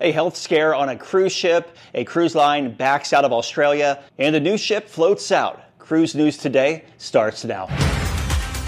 A health scare on a cruise ship, a cruise line backs out of Australia, and a new ship floats out. Cruise News Today starts now.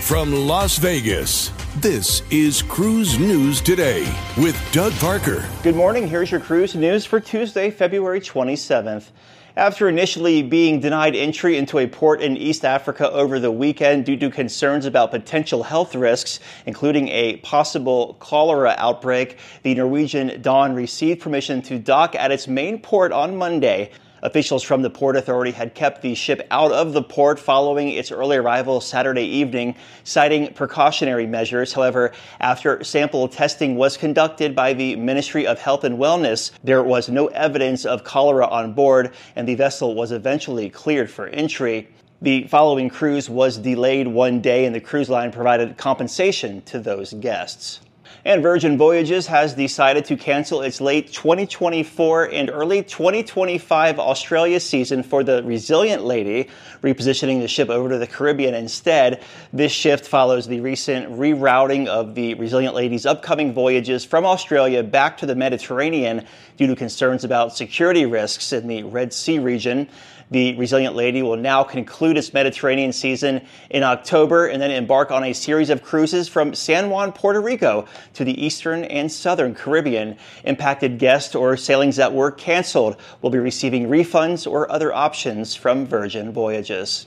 From Las Vegas, this is Cruise News Today with Doug Parker. Good morning. Here's your cruise news for Tuesday, February 27th. After initially being denied entry into a port in East Africa over the weekend due to concerns about potential health risks, including a possible cholera outbreak, the Norwegian Dawn received permission to dock at its main port on Monday. Officials from the Port Authority had kept the ship out of the port following its early arrival Saturday evening, citing precautionary measures. However, after sample testing was conducted by the Ministry of Health and Wellness, there was no evidence of cholera on board, and the vessel was eventually cleared for entry. The following cruise was delayed one day, and the cruise line provided compensation to those guests. And Virgin Voyages has decided to cancel its late 2024 and early 2025 Australia season for the Resilient Lady, repositioning the ship over to the Caribbean instead. This shift follows the recent rerouting of the Resilient Lady's upcoming voyages from Australia back to the Mediterranean due to concerns about security risks in the Red Sea region. The Resilient Lady will now conclude its Mediterranean season in October and then embark on a series of cruises from San Juan, Puerto Rico to the eastern and southern Caribbean. Impacted guests or sailings that were canceled will be receiving refunds or other options from Virgin Voyages.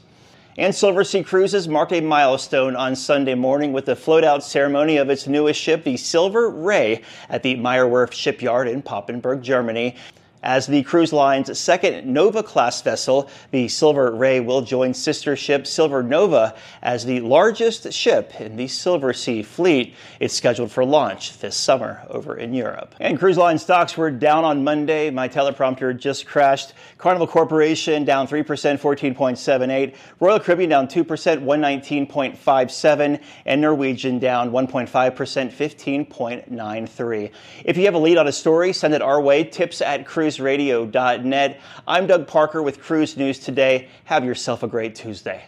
And Silversea Cruises marked a milestone on Sunday morning with the float out ceremony of its newest ship, the Silver Ray, at the Meyer Werft shipyard in Papenburg, Germany. As the cruise line's second Nova class vessel, the Silver Ray will join sister ship Silver Nova as the largest ship in the Silversea fleet. It's scheduled for launch this summer over in Europe. And cruise line stocks were down on Monday. My teleprompter just crashed. Carnival Corporation down 3%, 14.78. Royal Caribbean down 2%, 119.57. And Norwegian down 1.5%, 15.93. If you have a lead on a story, send it our way. Tips at cruise cruiseradio.net. I'm Doug Parker with Cruise News Today. Have yourself a great Tuesday.